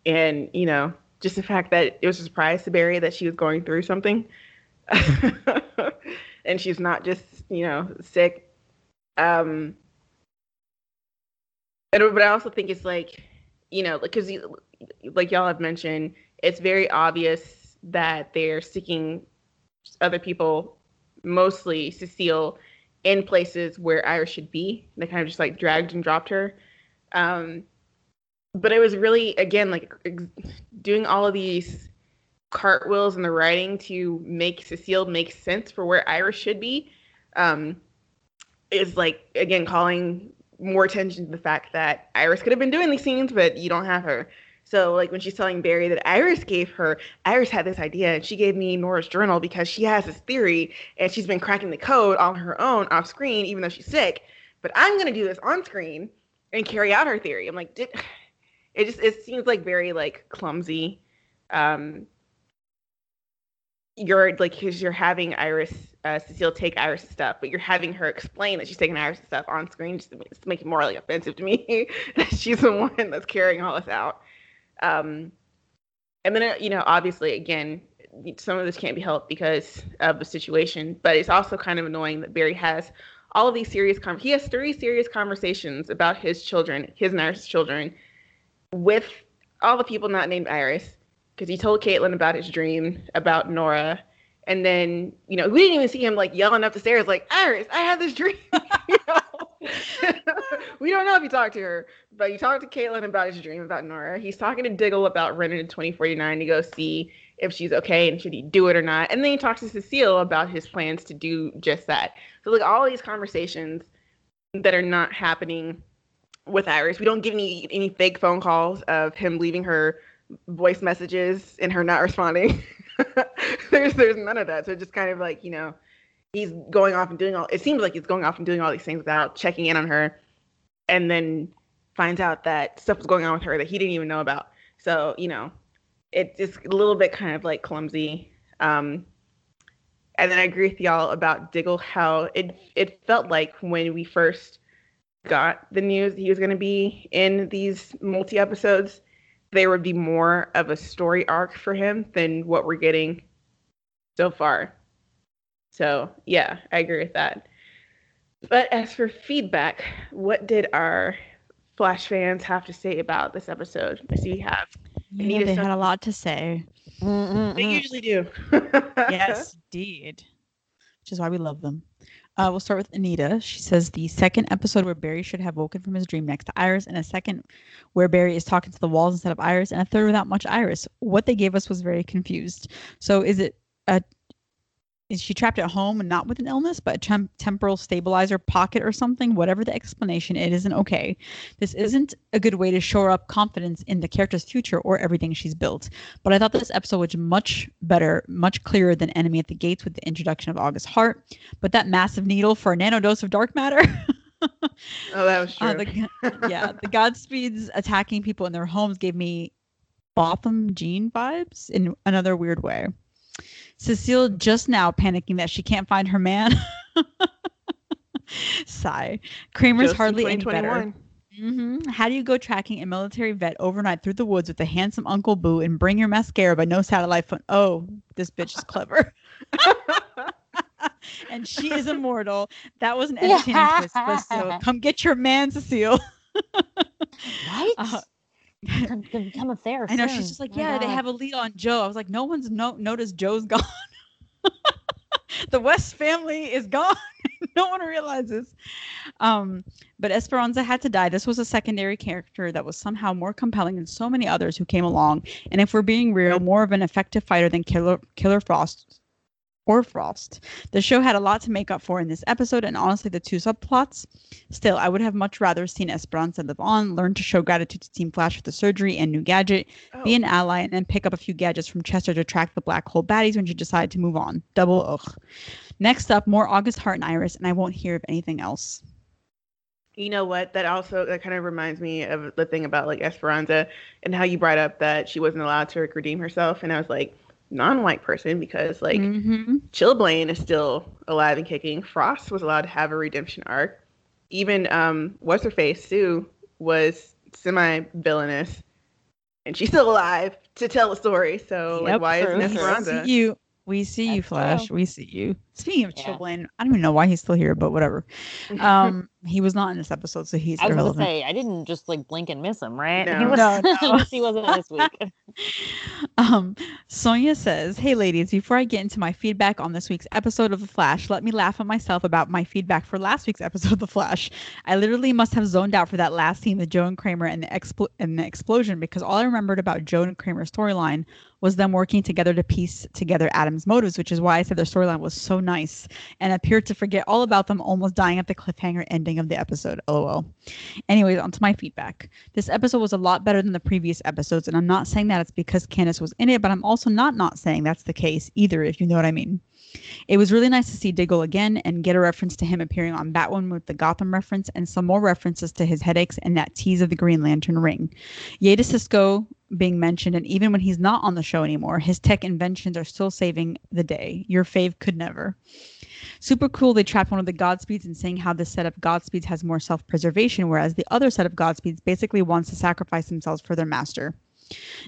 And you know just the fact that it was a surprise to Barry that she was going through something. and she's not just, you know, sick. Um, and, but I also think it's like, you know, like because like y'all have mentioned, it's very obvious that they're sticking other people, mostly Cecile, in places where Iris should be. They kind of just like dragged and dropped her. Um, but it was really, again, like ex- doing all of these cartwheels in the writing to make Cecile make sense for where Iris should be. Um, is like again calling more attention to the fact that Iris could have been doing these scenes, but you don't have her. So like when she's telling Barry that Iris gave her, Iris had this idea and she gave me Nora's journal because she has this theory and she's been cracking the code on her own off screen, even though she's sick. But I'm gonna do this on screen and carry out her theory. I'm like, did it just it seems like very like clumsy. Um you're like because you're having Iris uh, Cecile take Iris stuff, but you're having her explain that she's taking Iris stuff on screen just to make, to make it more like offensive to me that she's the one that's carrying all this out. Um, and then uh, you know, obviously, again, some of this can't be helped because of the situation, but it's also kind of annoying that Barry has all of these serious con- he has three serious conversations about his children, his and Iris' children, with all the people not named Iris because he told Caitlin about his dream about Nora. And then, you know, we didn't even see him like yelling up the stairs, like, Iris, I had this dream. we don't know if he talked to her, but he talked to Caitlin about his dream about Nora. He's talking to Diggle about running to 2049 to go see if she's okay and should he do it or not. And then he talks to Cecile about his plans to do just that. So, like, all these conversations that are not happening with Iris. We don't get any any fake phone calls of him leaving her voice messages and her not responding. there's there's none of that. So just kind of like, you know, he's going off and doing all it seems like he's going off and doing all these things without checking in on her and then finds out that stuff was going on with her that he didn't even know about. So, you know, it's just a little bit kind of like clumsy. Um and then I agree with y'all about Diggle how it it felt like when we first got the news he was going to be in these multi episodes there would be more of a story arc for him than what we're getting so far. So, yeah, I agree with that. But as for feedback, what did our Flash fans have to say about this episode? I see we have. Yeah, they had a lot to say. Mm-mm-mm. They usually do. yes, indeed. Which is why we love them. Uh, we'll start with Anita. She says the second episode where Barry should have woken from his dream next to Iris, and a second where Barry is talking to the walls instead of Iris, and a third without much Iris. What they gave us was very confused. So is it a is she trapped at home and not with an illness, but a temp- temporal stabilizer pocket or something? Whatever the explanation, it isn't okay. This isn't a good way to shore up confidence in the character's future or everything she's built. But I thought this episode was much better, much clearer than Enemy at the Gates with the introduction of August Hart. But that massive needle for a nano dose of dark matter. oh, that was Uh, true. the, yeah, the Godspeeds attacking people in their homes gave me Botham Jean vibes in another weird way. Cecile just now panicking that she can't find her man. Sigh. Kramer's Just hardly any better. 2021. hmm How do you go tracking a military vet overnight through the woods with a handsome Uncle Boo and bring your mascara but no satellite phone? Oh, this bitch is clever. and she is immortal. That was an entertaining twist, but still, come get your man, Cecile. Right? Uh, Gonna become a fair. I know soon. she's just like, My yeah, they have a lead on Joe. I was like, no one's no noticed Joe's gone. the West family is gone. no one realizes. Um, but Esperanza had to die. This was a secondary character that was somehow more compelling than so many others who came along. And if we're being real, more of an effective fighter than Killer Killer Frost or Frost. The show had a lot to make up for in this episode, and honestly, the two subplots. Still, I would have much rather seen Esperanza live on, learn to show gratitude to Team Flash with the surgery and new gadget, Oh, be an ally, and then pick up a few gadgets from Chester to track the black hole baddies when she decided to move on. Double ugh. Next up, more August Hart and Iris, and I won't hear of anything else. You know what? That also that kind of reminds me of the thing about like Esperanza and how you brought up that she wasn't allowed to redeem herself, and I was like, non-white person because like Mhm. Chillblaine is still alive and kicking. Frost was allowed to have a redemption arc. Even um, what's her face Sue was semi-villainous, and she's still alive to tell the story. So like, why true, isn't. Esperanza? You. We see you, Flash. true. We see you. Speaking of Yeah. Chillblaine, I don't even know why he's still here, but whatever. Um, he was not in this episode, so he's I was gonna say I didn't just like blink and miss him, right? No. He was. No, no. he wasn't this week. Um, Sonia says, Hey ladies, before I get into my feedback on this week's episode of The Flash, let me laugh at myself about my feedback for last week's episode of The Flash. I literally must have zoned out for that last scene with Joe and Kramer and the, expl- and the explosion because all I remembered about Joe and Kramer's storyline was them working together to piece together Adam's motives, which is why I said their storyline was so nice and appeared to forget all about them almost dying at the cliffhanger ending of the episode. LOL. Anyways, on to my feedback. This episode was a lot better than the previous episodes, and I'm not saying that it's because Candice was in it, but I'm also not not saying that's the case either, if you know what I mean. It was really nice to see Diggle again and get a reference to him appearing on Batwoman with the Gotham reference and some more references to his headaches and that tease of the Green Lantern ring. To Cisco being mentioned, and even when he's not on the show anymore, his tech inventions are still saving the day. Your fave could never. Super cool. They trapped one of the Godspeeds and saying how this set of Godspeeds has more self preservation, whereas the other set of Godspeeds basically wants to sacrifice themselves for their master.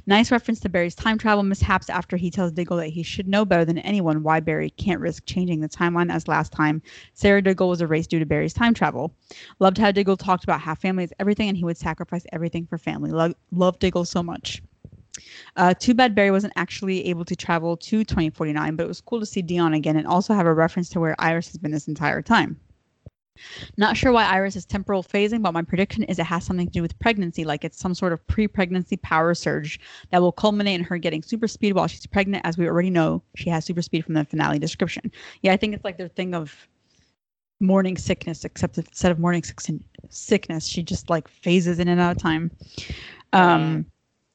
Nice reference to Barry's time travel mishaps after he tells Diggle that he should know better than anyone why Barry can't risk changing the timeline as last time Sara Diggle was erased due to Barry's time travel. Loved how Diggle talked about how family is everything and he would sacrifice everything for family. Lo- love Diggle so much. Uh, too bad Barry wasn't actually able to travel to 2049, but it was cool to see Dion again and also have a reference to where Iris has been this entire time. Not sure why Iris is temporal phasing, but my prediction is it has something to do with pregnancy, like it's some sort of pre pregnancy power surge that will culminate in her getting super speed while she's pregnant, as we already know she has super speed from the finale description. Yeah, I think it's like their thing of morning sickness, except instead of morning sickness, she just like phases in and out of time. Um,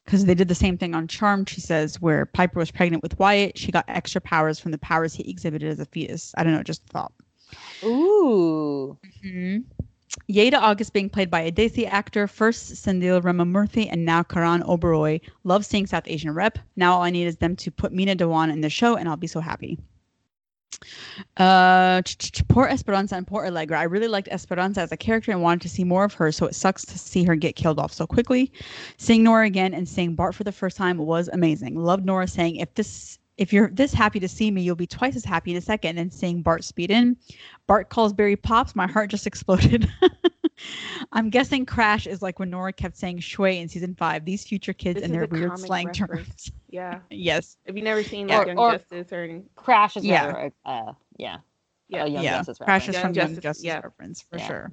because they did the same thing on Charmed, she says, where Piper was pregnant with Wyatt. She got extra powers from the powers he exhibited as a fetus. I don't know, just thought. Ooh. Mm-hmm. Yada August being played by a Desi actor, first Sendil Ramamurthy and now Karan Oberoi. Love seeing South Asian rep. Now all I need is them to put Meena Dhawan in the show and I'll be so happy. Uh, poor Esperanza and poor Allegra. I really liked Esperanza as a character and wanted to see more of her, so it sucks to see her get killed off so quickly. Seeing Nora again and seeing Bart for the first time was amazing. Loved Nora saying, "If this if you're this happy to see me, you'll be twice as happy in a second. And seeing Bart speed in, Bart calls Barry Pops. My heart just exploded. I'm guessing Crash is like when Nora kept saying schway in season five. These future kids This and their weird slang reference. terms. Yeah. yes. Have you never seen Yeah, like Young or- Justice or any- Crash is Yeah. another, uh, yeah. Yeah. A Young yeah. Justice Crash is. Young from Young Justice, Justice yeah. reference for Yeah. sure.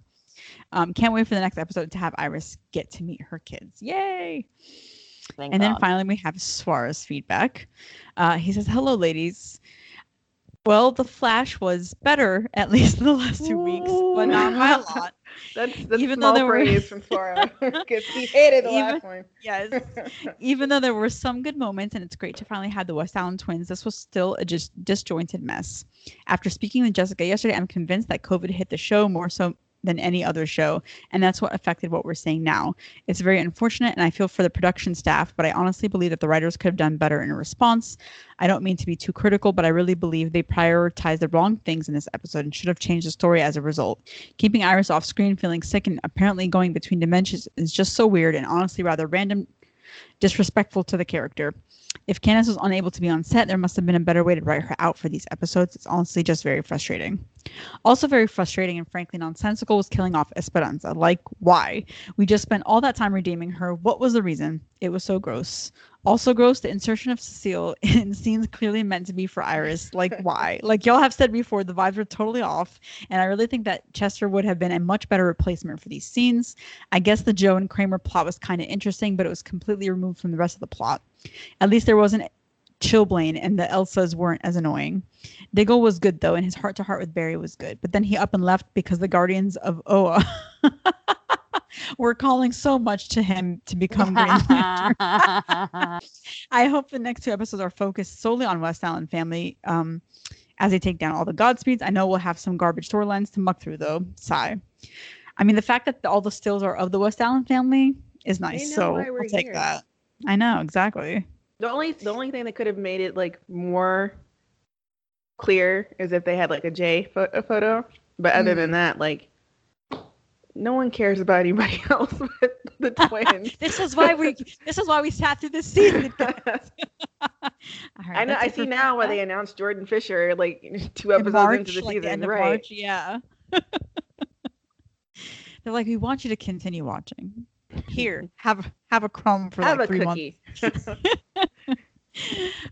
Um, can't wait for the next episode to have Iris get to meet her kids. Yay! Thank and then God. finally, we have Suarez feedback. Uh, he says, "Hello, ladies. Well, the Flash was better at least in the last two weeks, but not by a lot. That's that's Even though small there were- praise from Flora because he hated the Even- last one. Yes, even though there were some good moments, and it's great to finally have the West-Allen twins, this was still a just disjointed mess. After speaking with Jessica yesterday, I'm convinced that COVID hit the show more so than any other show, and that's what affected what we're seeing now. It's very unfortunate, and I feel for the production staff, but I honestly believe that the writers could have done better in response. I don't mean to be too critical, but I really believe they prioritized the wrong things in this episode and should have changed the story as a result. Keeping Iris off screen, feeling sick, and apparently going between dimensions is just so weird and honestly rather random disrespectful to the character. If Candice was unable to be on set, there must have been a better way to write her out for these episodes. It's honestly just very frustrating. Also, very frustrating and frankly nonsensical was killing off Esperanza. Like, why? We just spent all that time redeeming her. What was the reason? It was so gross. Also, gross the insertion of Cecile in scenes clearly meant to be for Iris. Like, why? Like, y'all have said before, the vibes were totally off. And I really think that Chester would have been a much better replacement for these scenes. I guess the Joe and Kramer plot was kind of interesting, but it was completely removed from the rest of the plot. At least there wasn't Chillblaine and the Elsas weren't as annoying. Diggle was good though, and his heart to heart with Barry was good. But then he up and left because the Guardians of Oa were calling so much to him to become Green Lantern. I hope the next two episodes are focused solely on West-Allen family. Um, as they take down all the Godspeeds, I know we'll have some garbage storylines to muck through though. Sigh. I mean, the fact that all the stills are of the West-Allen family is nice, so we're I'll take here. that. I know exactly. The only the only thing that could have made it like more clear is if they had like a J pho- a photo. But other than that, like no one cares about anybody else but the twins. this is why we. This is why we sat through this season. All right, I know. I see now why they announced Jordan Fisher like two In episodes March, into the like the season, end of right? March, yeah. They're like, we want you to continue watching. Here, have have a crumb for Have like a three months. cookie.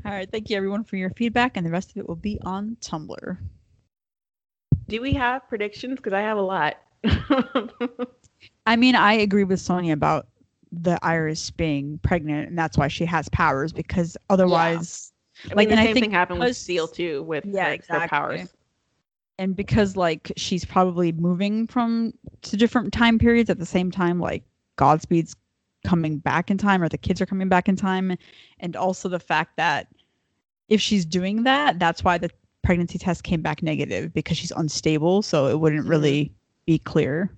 All right, thank you everyone for your feedback, and the rest of it will be on Tumblr. Do we have predictions? Because I have a lot. I mean, I agree with Sonia about the Iris being pregnant, and that's why she has powers. Because otherwise, I mean, Like, the and I same think thing happened with Seal too, with Yeah, like, exactly. powers. and because like she's probably moving from to different time periods at the same time, like Godspeed's coming back in time, or the kids are coming back in time, and also the fact that if she's doing that, that's why the pregnancy test came back negative because she's unstable, so it wouldn't Mhm. really be clear.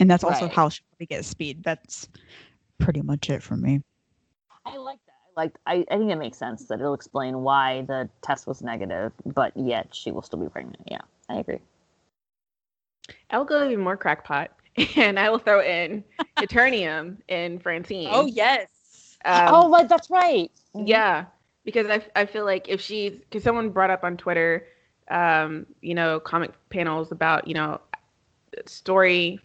And that's also Right. how she probably gets speed. That's pretty much it for me. I like that. I like I, I think it makes sense that it'll explain why the test was negative, but yet she will still be pregnant. Yeah, I agree. I will go even more crackpot, and I will throw in Eternium and Francine. Oh yes. Um, oh, like that's right. Yeah, because I, I feel like if she's because someone brought up on Twitter, um, you know, comic panels about you know, story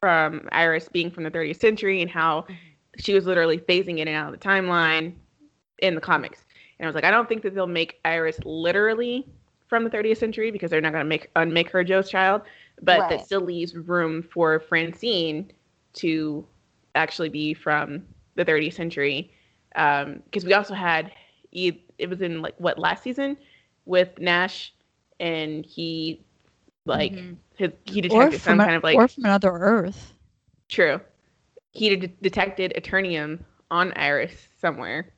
from Iris being from the 30th century and how she was literally phasing in and out of the timeline in the comics. And I was like, I don't think that they'll make Iris literally from the 30th century because they're not going to make unmake her Joe's child, but Right. that still leaves room for Francine to actually be from the 30th century. Because we also had it was in like what last season with Nash, and he like Mhm. his he Or detected some a- kind of like or from another Earth. True. He de- detected Eternium on Iris somewhere,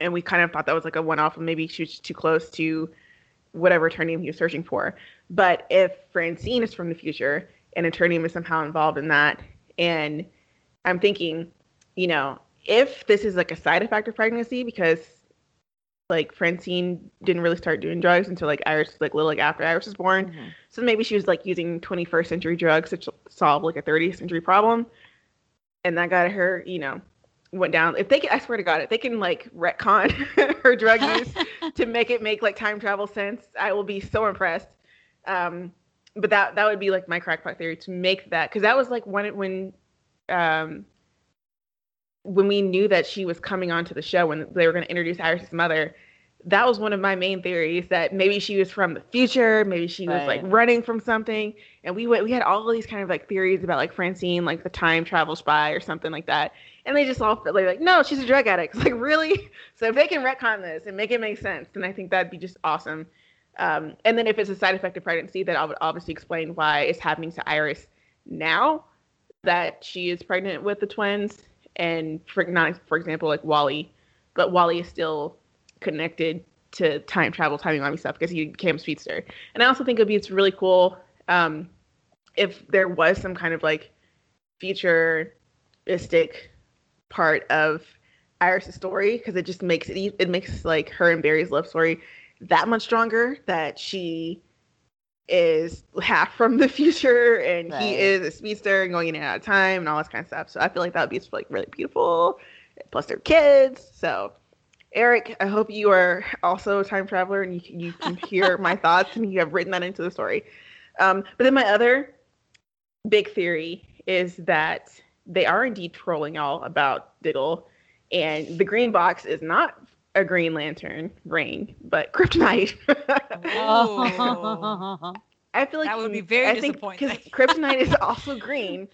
and we kind of thought that was like a one-off, and maybe she was too close to whatever Eternium he was searching for. But if Francine is from the future and Eternium is somehow involved in that, and I'm thinking, you know, if this is like a side effect of pregnancy, because like Francine didn't really start doing drugs until like Iris was like little like after Iris was born. Mhm. So maybe she was like using 21st century drugs to ch- solve like a 30th century problem, and that got her, you know, went down. If they can, I swear to God, if they can like retcon her drug use to make it make like time travel sense, I will be so impressed. Um, but that that would be like my crackpot theory to make that because that was like when when um when we knew that she was coming onto the show when they were going to introduce Iris's mother. That was one of my main theories that maybe she was from the future, maybe she was like running from something, and we went, we had all these kind of like theories about like Francine, like the time travel spy or something like that, and they just all felt like, like no, she's a drug addict. It's like really, so if they can retcon this and make it make sense, then I think that'd be just awesome. Um, and then if it's a side effect of pregnancy, that I would obviously explain why it's happening to Iris now that she is pregnant with the twins, and for not for example like Wally, but Wally is still connected to time travel, timey wimey stuff because he became a speedster. And I also think it'd be it's really cool um, if there was some kind of like futuristic part of Iris' story because it just makes it it makes like her and Barry's love story that much stronger that she is half from the future and he is a speedster and going in and out of time and all this kind of stuff. So I feel like that would be like really beautiful. Plus they're kids. So Eric, I hope you are also a time traveler and you can, you can hear my thoughts and you have written that into the story. Um, but then my other big theory is that they are indeed trolling y'all about Diggle, and the green box is not a Green Lantern ring, but Kryptonite. Oh. I feel like That would be very I disappointing. Kryptonite is also green,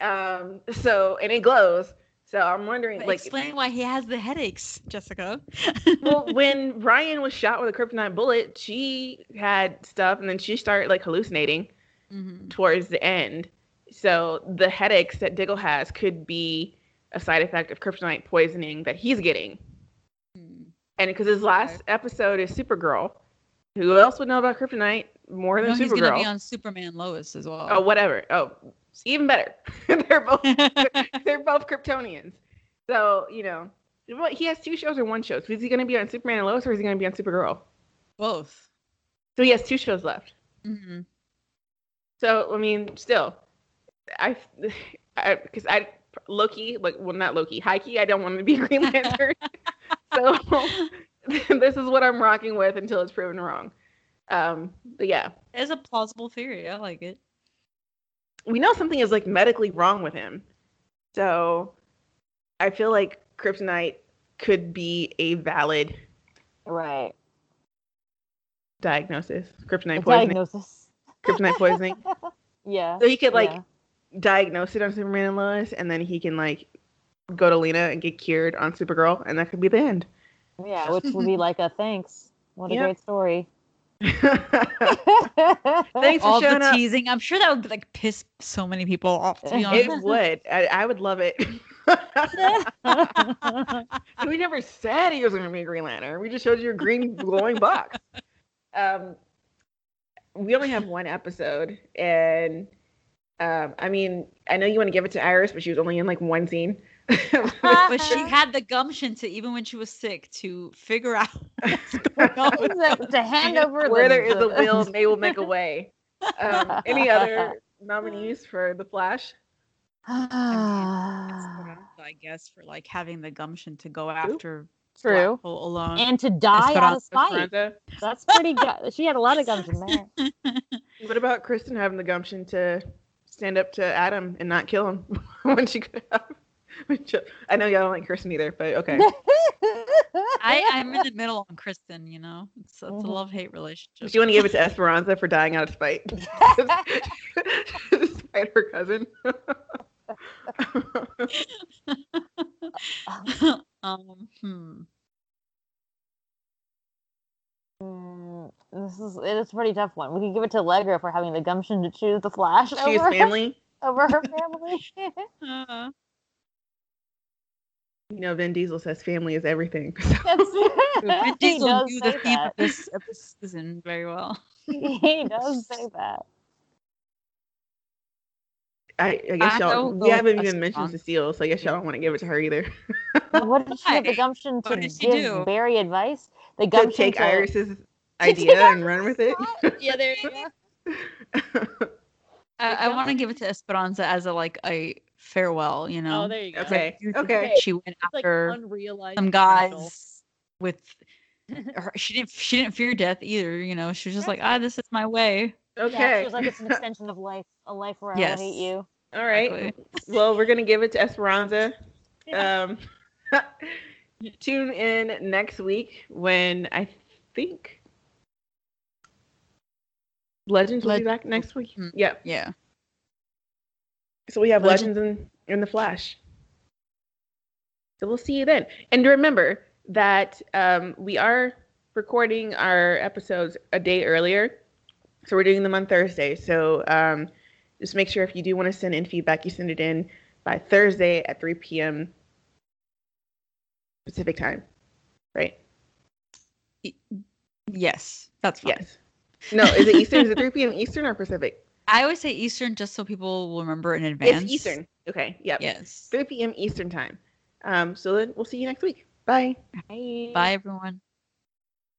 um, so and it glows. So I'm wondering, But like, explain why he has the headaches, Jessica. well, when Ryan was shot with a kryptonite bullet, she had stuff, and then she started like hallucinating Mhm. towards the end. So the headaches that Diggle has could be a side effect of kryptonite poisoning that he's getting. And because his last episode is Supergirl, who else would know about kryptonite more than No, he's gonna be on Superman Lois as well. oh, whatever. Oh, even better. they're both they're both Kryptonians. So you know, what he has two shows or one show. So is he going to be on Superman and Lois, or is he going to be on Supergirl? Both. So he has two shows left. hmm So I mean, still, I, I, because I Loki, like, well, not Loki, Heike, I don't want to be Green Lantern. So this is what I'm rocking with until it's proven wrong. Um, but yeah, It's a plausible theory. I like it. we know something is like medically wrong with him. So I feel like kryptonite could be a valid Right. diagnosis. Kryptonite poisoning. diagnosis. Kryptonite poisoning. Yeah. So he could like yeah. diagnose it on Superman and Lois, and then he can like go to Lena and get cured on Supergirl, and that could be the end. Yeah, which would be like a thanks. What a Yep. great story. Thanks for All the up. teasing. I'm sure that would like piss so many people off. To be honest. It would. I, I would love it. we never said he was going to be a Green Lantern. We just showed you a green glowing box. Um, we only have one episode, and um, I mean, I know you want to give it to Iris, but she was only in like one scene. but she had the gumption to even when she was sick to figure out what's going on. to, to hand over Where the- there is a will, they will make a way. Um, any other nominees for the Flash? Esperanza, I guess for like having the gumption to go after True. Black alone. And to die out of Esperanza, spite. That's pretty good. She had a lot of gumption there. What about Kristen having the gumption to stand up to Adam and not kill him when she could have? when I know y'all don't like Kristen either, but okay. I, I'm in the middle on Kristen, you know. It's, it's a Mhm. love hate relationship. Do you want to give it to Esperanza for dying out of spite? Despite her cousin. um, hmm. Mm, this is it is a pretty tough one. We could give it to Allegra for having the gumption to choose the Flash She's over, family. over her family. Uh, You know, Vin Diesel says family is everything. That's, Vin Diesel does knew the theme of that. this, of this season very well. he does say that. I, I guess I y'all we haven't even mentioned Esperanza. Cecile, so I guess y'all don't want to give it to her either. What did she have the gumption to What did she give do? Barry advice? The to take to Iris's take idea and run with it. yeah, there you go. I, I want to give it to Esperanza as a like a farewell, you know. Oh, there you go. Okay. You- Okay. She went It's after unrealized some potential. guys with her, she didn't she didn't fear death either, you know. She was just like, ah, this is my way. Yeah, okay. she was like it's an extension of life, a life where I Yes. will hate you. All right. Exactly. Well, we're gonna give it to Esperanza. Um, tune in next week when I think Legends will be back next week. Mhm. Yep. Yeah. So we have Legend- Legends in, in the Flash. So we'll see you then. And remember that um, we are recording our episodes a day earlier. So we're doing them on Thursday. So um, just make sure if you do want to send in feedback, you send it in by Thursday at 3 p.m. Pacific time. Right? Yes, that's fine. Yes. No, is it Eastern? is it 3 p.m. Eastern or Pacific? I always say Eastern just so people will remember in advance. It's Eastern. Okay. Yep. Yes. 3 p.m. Eastern time. Um, so then we'll see you next week. Bye. Bye. Bye everyone.